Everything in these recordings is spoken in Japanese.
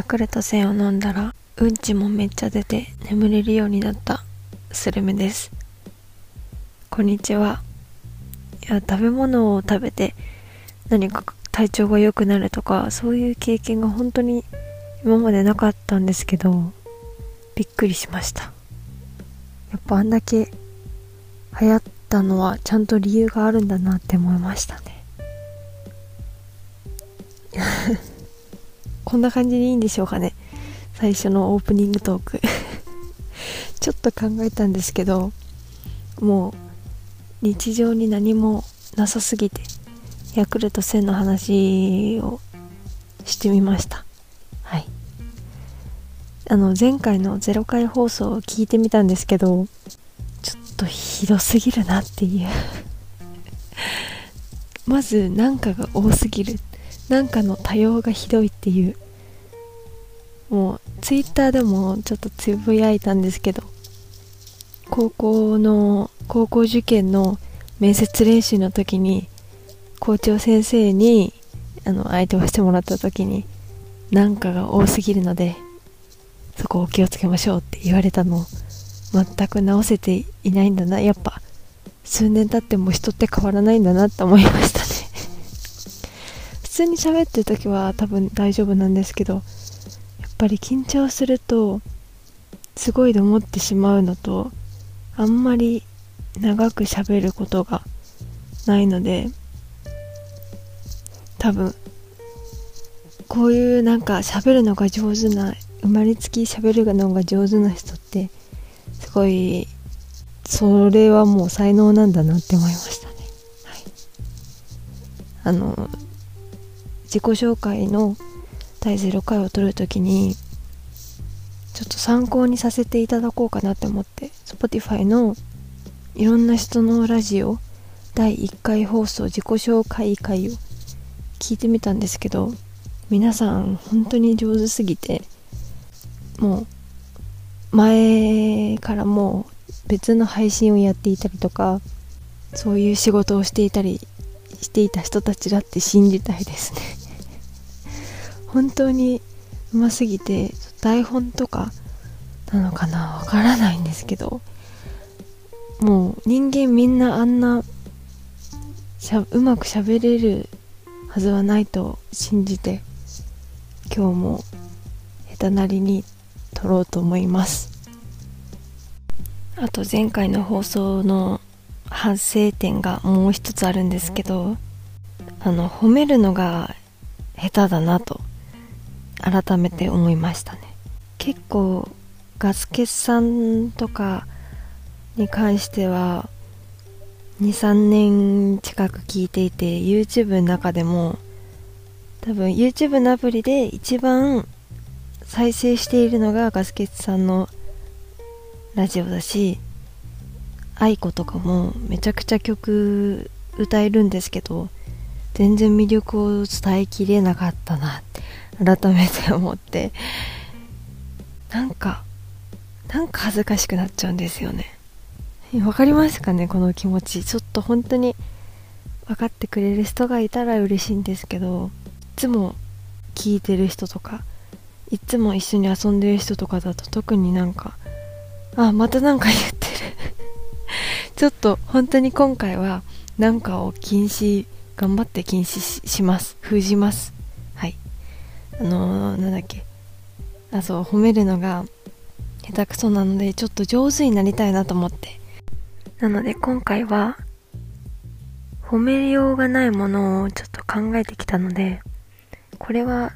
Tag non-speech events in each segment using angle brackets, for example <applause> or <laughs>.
ヤクルト1000を飲んだらうんちもめっちゃ出て眠れるようになった。スルメです。こんにちは。いや食べ物を食べて何か体調が良くなるとかそういう経験が本当に今までなかったんですけどびっくりしました。やっぱあんだけ流行ったのはちゃんと理由があるんだなって思いましたね。こんな感じでいいんでしょうかね。最初のオープニングトーク。<laughs> ちょっと考えたんですけどもう日常に何もなさすぎてヤクルト1000の話をしてみました。はい。あの前回の0回放送を聞いてみたんですけどちょっとひどすぎるなっていう。<laughs> まずなんかが多すぎる。なんかの多様がひどいっていう。もうツイッターでもちょっとつぶやいたんですけど。高校の高校受験の面接練習の時に校長先生にあの相手をしてもらった時になんかが多すぎるのでそこを気をつけましょうって言われたのを全く直せていないんだな。やっぱ数年経っても人って変わらないんだなって思いました。普通に喋ってる時は多分大丈夫なんですけどやっぱり緊張するとすごいと思ってしまうのとあんまり長く喋ることがないので多分こういうなんか喋るのが上手な生まれつき喋るのが上手な人ってすごいそれはもう才能なんだなって思いましたね。はい、あの自己紹介の第0回を撮るときにちょっと参考にさせていただこうかなって思って Spotify のいろんな人のラジオ第1回放送自己紹介会を聞いてみたんですけど皆さん本当に上手すぎてもう前からもう別の配信をやっていたりとかそういう仕事をしていたりしていた人たちだって信じたいですね。本当にうますぎて台本とかなのかなわからないんですけどもう人間みんなあんなしゃうまくしゃべれるはずはないと信じて今日も下手なりに撮ろうと思います。あと前回の放送の反省点がもう一つあるんですけどあの褒めるのが下手だなと。改めて思いましたね。結構ガス欠算とかに関しては23年近く聞いていて YouTube の中でも多分 YouTube のアプリで一番再生しているのがガスケツさんのラジオだし愛子とかもめちゃくちゃ曲歌えるんですけど全然魅力を伝えきれなかったなって。改めて思って。なんかなんか恥ずかしくなっちゃうんですよね。わかりますかねこの気持ち。ちょっと本当に分かってくれる人がいたら嬉しいんですけどいつも聞いてる人とかいつも一緒に遊んでる人とかだと特になんかあまたなんか言ってる。<laughs> ちょっと本当に今回はなんかを禁止頑張って禁止します。封じます。あのー、なんだっけ。あそう褒めるのが下手くそなのでちょっと上手になりたいなと思って。なので今回は褒めようがないものをちょっと考えてきたのでこれは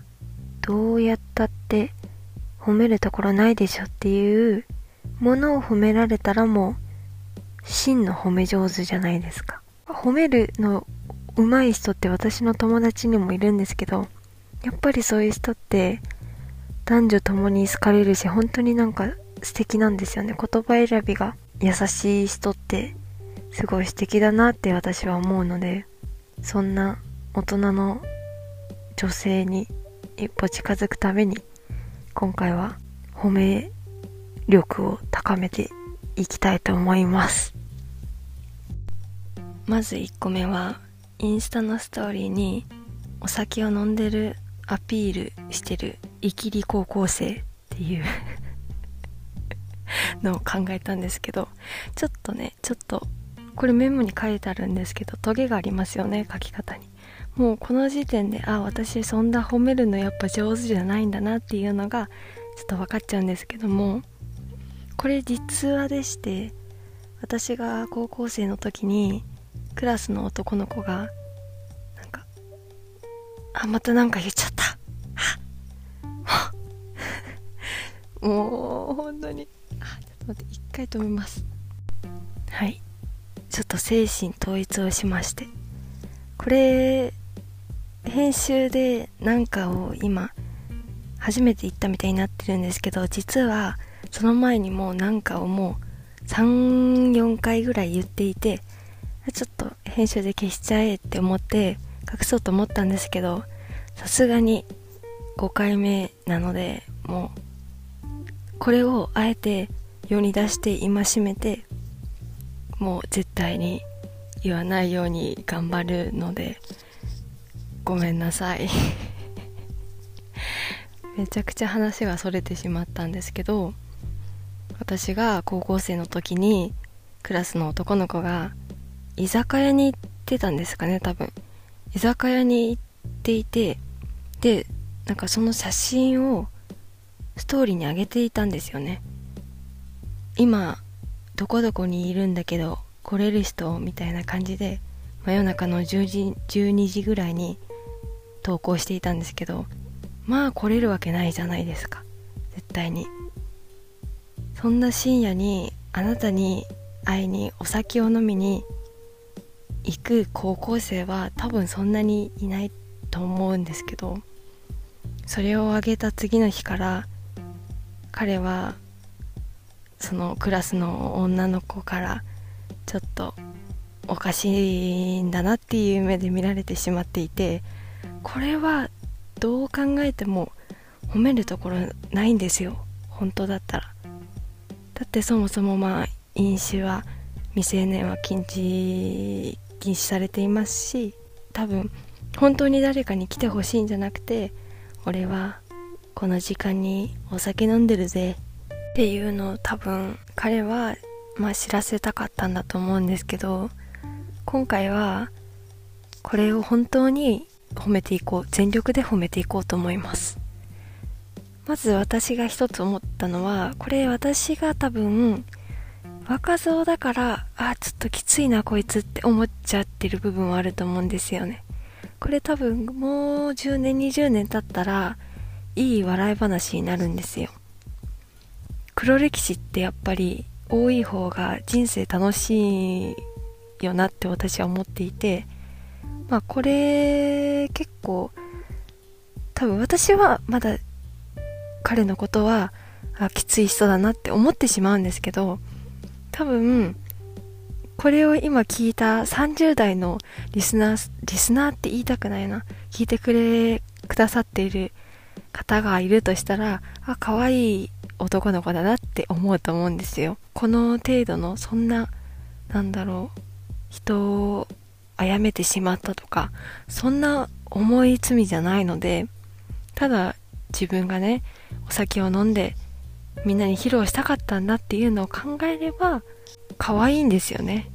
どうやったって褒めるところないでしょっていうものを褒められたらもう真の褒め上手じゃないですか。褒めるの上手い人って私の友達にもいるんですけどやっぱりそういう人って男女ともに好かれるし本当になんか素敵なんですよね。言葉選びが優しい人ってすごい素敵だなって私は思うのでそんな大人の女性に一歩近づくために今回は褒め力を高めていきたいと思います。まず1個目はインスタのストーリーにお酒を飲んでるアピールしてるイキリ高校生っていう <laughs> のを考えたんですけどちょっとねちょっとこれメモに書いてあるんですけどトゲがありますよね書き方に。もうこの時点であ私そんな褒めるのやっぱ上手じゃないんだなっていうのがちょっと分かっちゃうんですけどもこれ実話でして私が高校生の時にクラスの男の子がなんかあまたなんか言っちゃっもう本当に。あちょっと待って一回止めます。はい。ちょっと精神統一をしまして。これ編集でなんかを今初めて言ったみたいになってるんですけど実はその前にもうなんかをもう34回ぐらい言っていてちょっと編集で消しちゃえって思って隠そうと思ったんですけどさすがに5回目なのでもうこれをあえて世に出して戒めてもう絶対に言わないように頑張るのでごめんなさい。<laughs> めちゃくちゃ話がそれてしまったんですけど私が高校生の時にクラスの男の子が居酒屋に行ってたんですかね多分。居酒屋に行っていてでなんかその写真をストーリーに上げていたんですよね。今どこどこにいるんだけど来れる人みたいな感じで真夜中の10時12時ぐらいに投稿していたんですけどまあ来れるわけないじゃないですか。絶対に。そんな深夜にあなたに会いにお酒を飲みに行く高校生は多分そんなにいないと思うんですけどそれをあげた次の日から彼はそのクラスの女の子からちょっとおかしいんだなっていう目で見られてしまっていてこれはどう考えても褒めるところないんですよ。本当だったら。だってそもそもまあ飲酒は未成年は禁止禁止されていますし多分本当に誰かに来てほしいんじゃなくて俺はこの時間にお酒飲んでるぜ。っていうのを多分彼はまあ知らせたかったんだと思うんですけど今回はこれを本当に褒めていこう全力で褒めていこうと思います。まず私が一つ思ったのはこれ私が多分若造だからあちょっときついなこいつって思っちゃってる部分はあると思うんですよね。これ多分もう10年20年経ったらいい笑い話になるんですよ。黒歴史ってやっぱり多い方が人生楽しいよなって私は思っていてまあこれ結構多分私はまだ彼のことはあきつい人だなって思ってしまうんですけど多分これを今聞いた30代のリスナーリスナーって言いたくないな。聞いてくれくださっている方がいるとしたらあ可愛い男の子だなって思うと思うんですよ。この程度のそんななんだろう人を殺めてしまったとかそんな重い罪じゃないのでただ自分がねお酒を飲んでみんなに披露したかったんだっていうのを考えれば可愛いんですよね。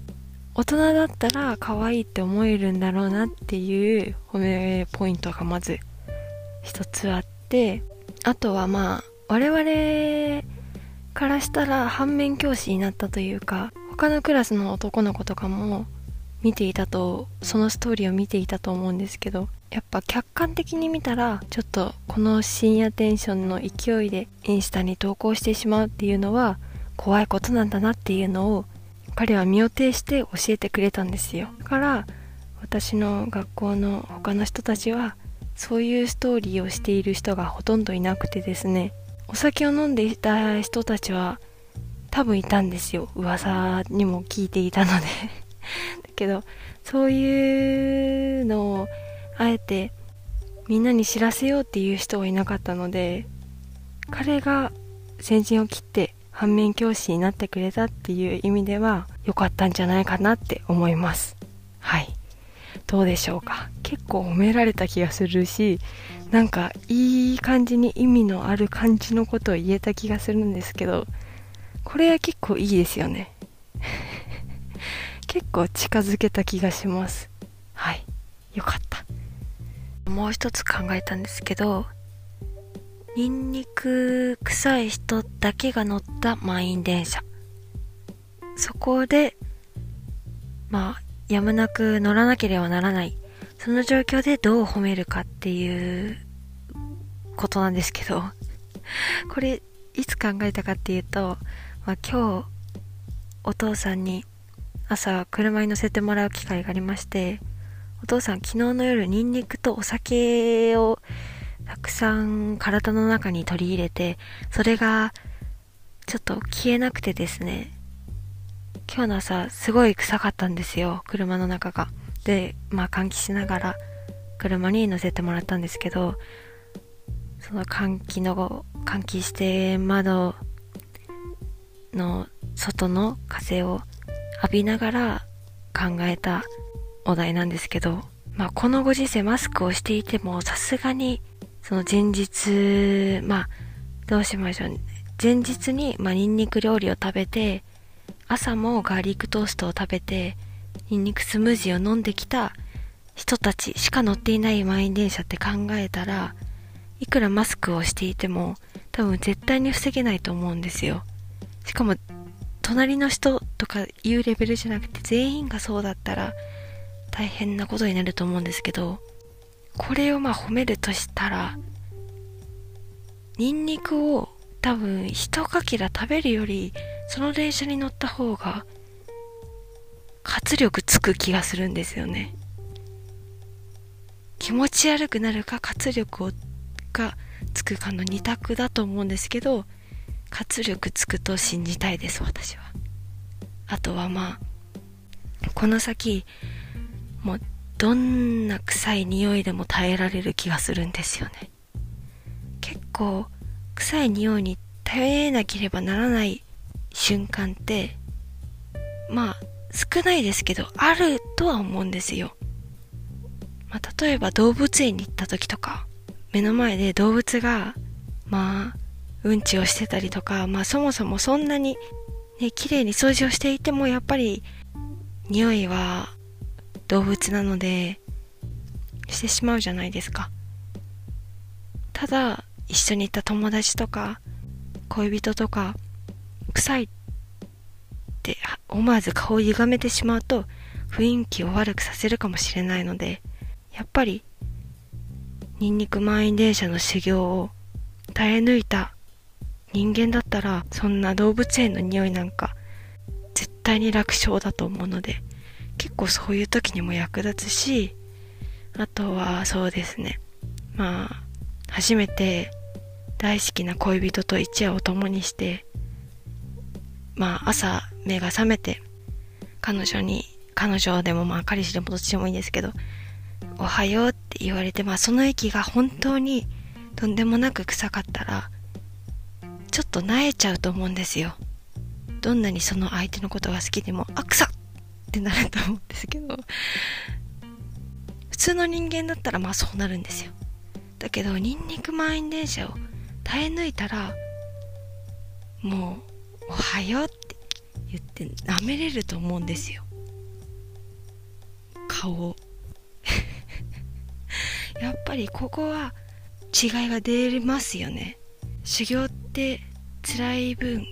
大人だったら可愛いって思えるんだろうなっていう褒めポイントがまず一つあっててあとはまあ我々からしたら反面教師になったというか他のクラスの男の子とかも見ていたとそのストーリーを見ていたと思うんですけどやっぱ客観的に見たらちょっとこの深夜テンションの勢いでインスタに投稿してしまうっていうのは怖いことなんだなっていうのを彼は身を挺して教えてくれたんですよ。だから私の学校の他の人たちはそういうストーリーをしている人がほとんどいなくてですねお酒を飲んでいた人たちは多分いたんですよ。噂にも聞いていたので。<laughs> だけどそういうのをあえてみんなに知らせようっていう人はいなかったので彼が先陣を切って反面教師になってくれたっていう意味では良かったんじゃないかなって思います。はい。どうでしょうか？結構褒められた気がするしなんかいい感じに意味のある感じのことを言えた気がするんですけどこれは結構いいですよね。<laughs> 結構近づけた気がします。はい。よかった。もう一つ考えたんですけどニンニク臭い人だけが乗った満員電車。そこでまあやむなく乗らなければならない。その状況でどう褒めるかっていうことなんですけど。これいつ考えたかっていうと、まあ、今日お父さんに朝車に乗せてもらう機会がありましてお父さん昨日の夜ニンニクとお酒をたくさん体の中に取り入れてそれがちょっと消えなくてですね今日の朝すごい臭かったんですよ。車の中が。でまあ換気しながら車に乗せてもらったんですけどその換気の換気して窓の外の風を浴びながら考えたお題なんですけど、まあ、このご時世マスクをしていてもさすがにその前日まあどうしましょう。前日に、まあ、ニンニク料理を食べて朝もガーリックトーストを食べてニンニクスムージーを飲んできた。人たちしか乗っていない満員電車って考えたらいくらマスクをしていても多分絶対に防げないと思うんですよ。しかも隣の人とかいうレベルじゃなくて全員がそうだったら大変なことになると思うんですけどこれをまあ褒めるとしたらニンニクを多分一かけら食べるよりその電車に乗った方が活力つく気がするんですよね。気持ち悪くなるか活力をがつくかの2択だと思うんですけど活力つくと信じたいです私は。あとはまあこの先もうどんな臭い匂いでも耐えられる気がするんですよね。結構臭い匂いに耐えなければならない瞬間ってまあ少ないですけどあるとは思うんですよ、まあ、例えば動物園に行った時とか目の前で動物がまあうんちをしてたりとか、まあそもそもそんなにね、綺麗に掃除をしていてもやっぱり匂いは動物なのでしてしまうじゃないですか。ただ一緒にいた友達とか恋人とか臭いって思わず顔を歪めてしまうと雰囲気を悪くさせるかもしれないのでやっぱりニンニク満員電車の修行を耐え抜いた人間だったらそんな動物園の匂いなんか絶対に楽勝だと思うので結構そういう時にも役立つしあとはそうですね。まあ初めて大好きな恋人と一夜を共にしてまあ朝目が覚めて彼女に彼女でもまあ彼氏でもどっちでもいいんですけどおはようって言われてまあその息が本当にとんでもなく臭かったらちょっと萎えちゃうと思うんですよ。どんなにその相手のことが好きでもあ臭っ！ってなると思うんですけど普通の人間だったらまあそうなるんですよ。だけどニンニク満員電車を耐え抜いたらもう「おはよう」って言って舐めれると思うんですよ。顔 <laughs> やっぱりここは違いが出ますよね。修行って辛い分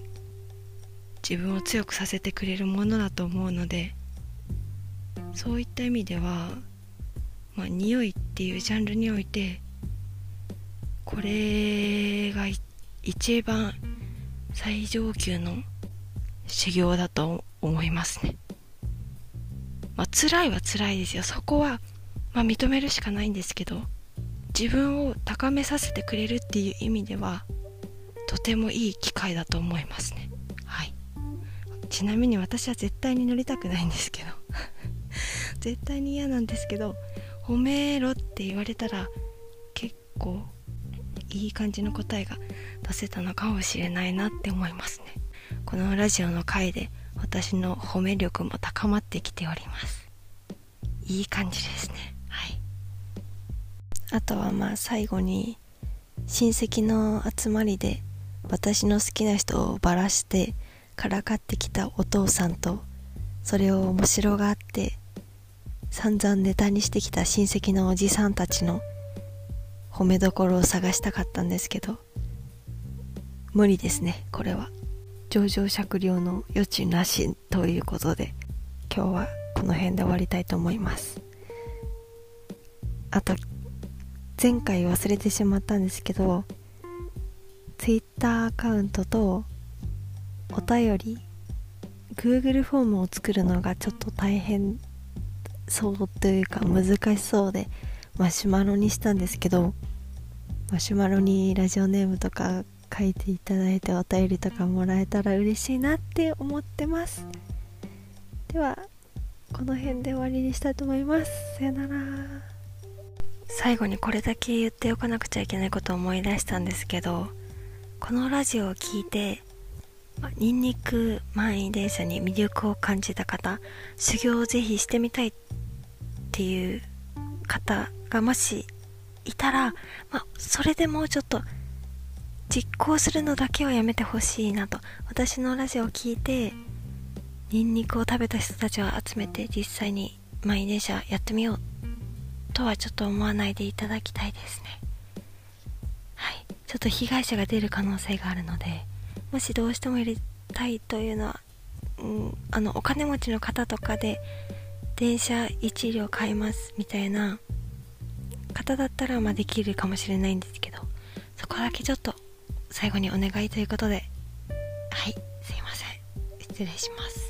自分を強くさせてくれるものだと思うのでそういった意味ではまあ匂いっていうジャンルにおいてこれが一番最上級の修行だと思いますね。まあ辛いは辛いですよ。そこはまあ認めるしかないんですけど自分を高めさせてくれるっていう意味ではとてもいい機会だと思いますね。はい。ちなみに私は絶対に乗りたくないんですけど <laughs> 絶対に嫌なんですけど褒めろって言われたら結構いい感じの答えが出せたのかもしれないなって思いますね。このラジオの回で私の褒め力も高まってきております。いい感じですね。はい。あとはまあ最後に親戚の集まりで私の好きな人をばらしてからかってきたお父さんとそれを面白がって散々ネタにしてきた親戚のおじさんたちの褒めどころを探したかったんですけど無理ですねこれは。上場酌量の余地なしということで今日はこの辺で終わりたいと思います。あと前回忘れてしまったんですけど Twitter アカウントとお便り Google フォームを作るのがちょっと大変そうというか難しそうでマシュマロにしたんですけどマシュマロにラジオネームとか書いていただいてお便りとかもらえたら嬉しいなって思ってます。ではこの辺で終わりにしたいと思います。さよなら。最後にこれだけ言っておかなくちゃいけないことを思い出したんですけどこのラジオを聴いてニンニク満員電車に魅力を感じた方修行をぜひしてみたいっていう方がもしいたら、まあ、それでもうちょっと実行するのだけはやめてほしいなと。私のラジオを聴いてニンニクを食べた人たちを集めて実際に満員電車やってみようとはちょっと思わないでいただきたいですね。はい。ちょっと被害者が出る可能性があるのでもしどうしても入れたいというのは、うん、あのお金持ちの方とかで電車1両買いますみたいな方だったらまあできるかもしれないんですけどそこだけちょっと最後にお願いということではいすいません。失礼します。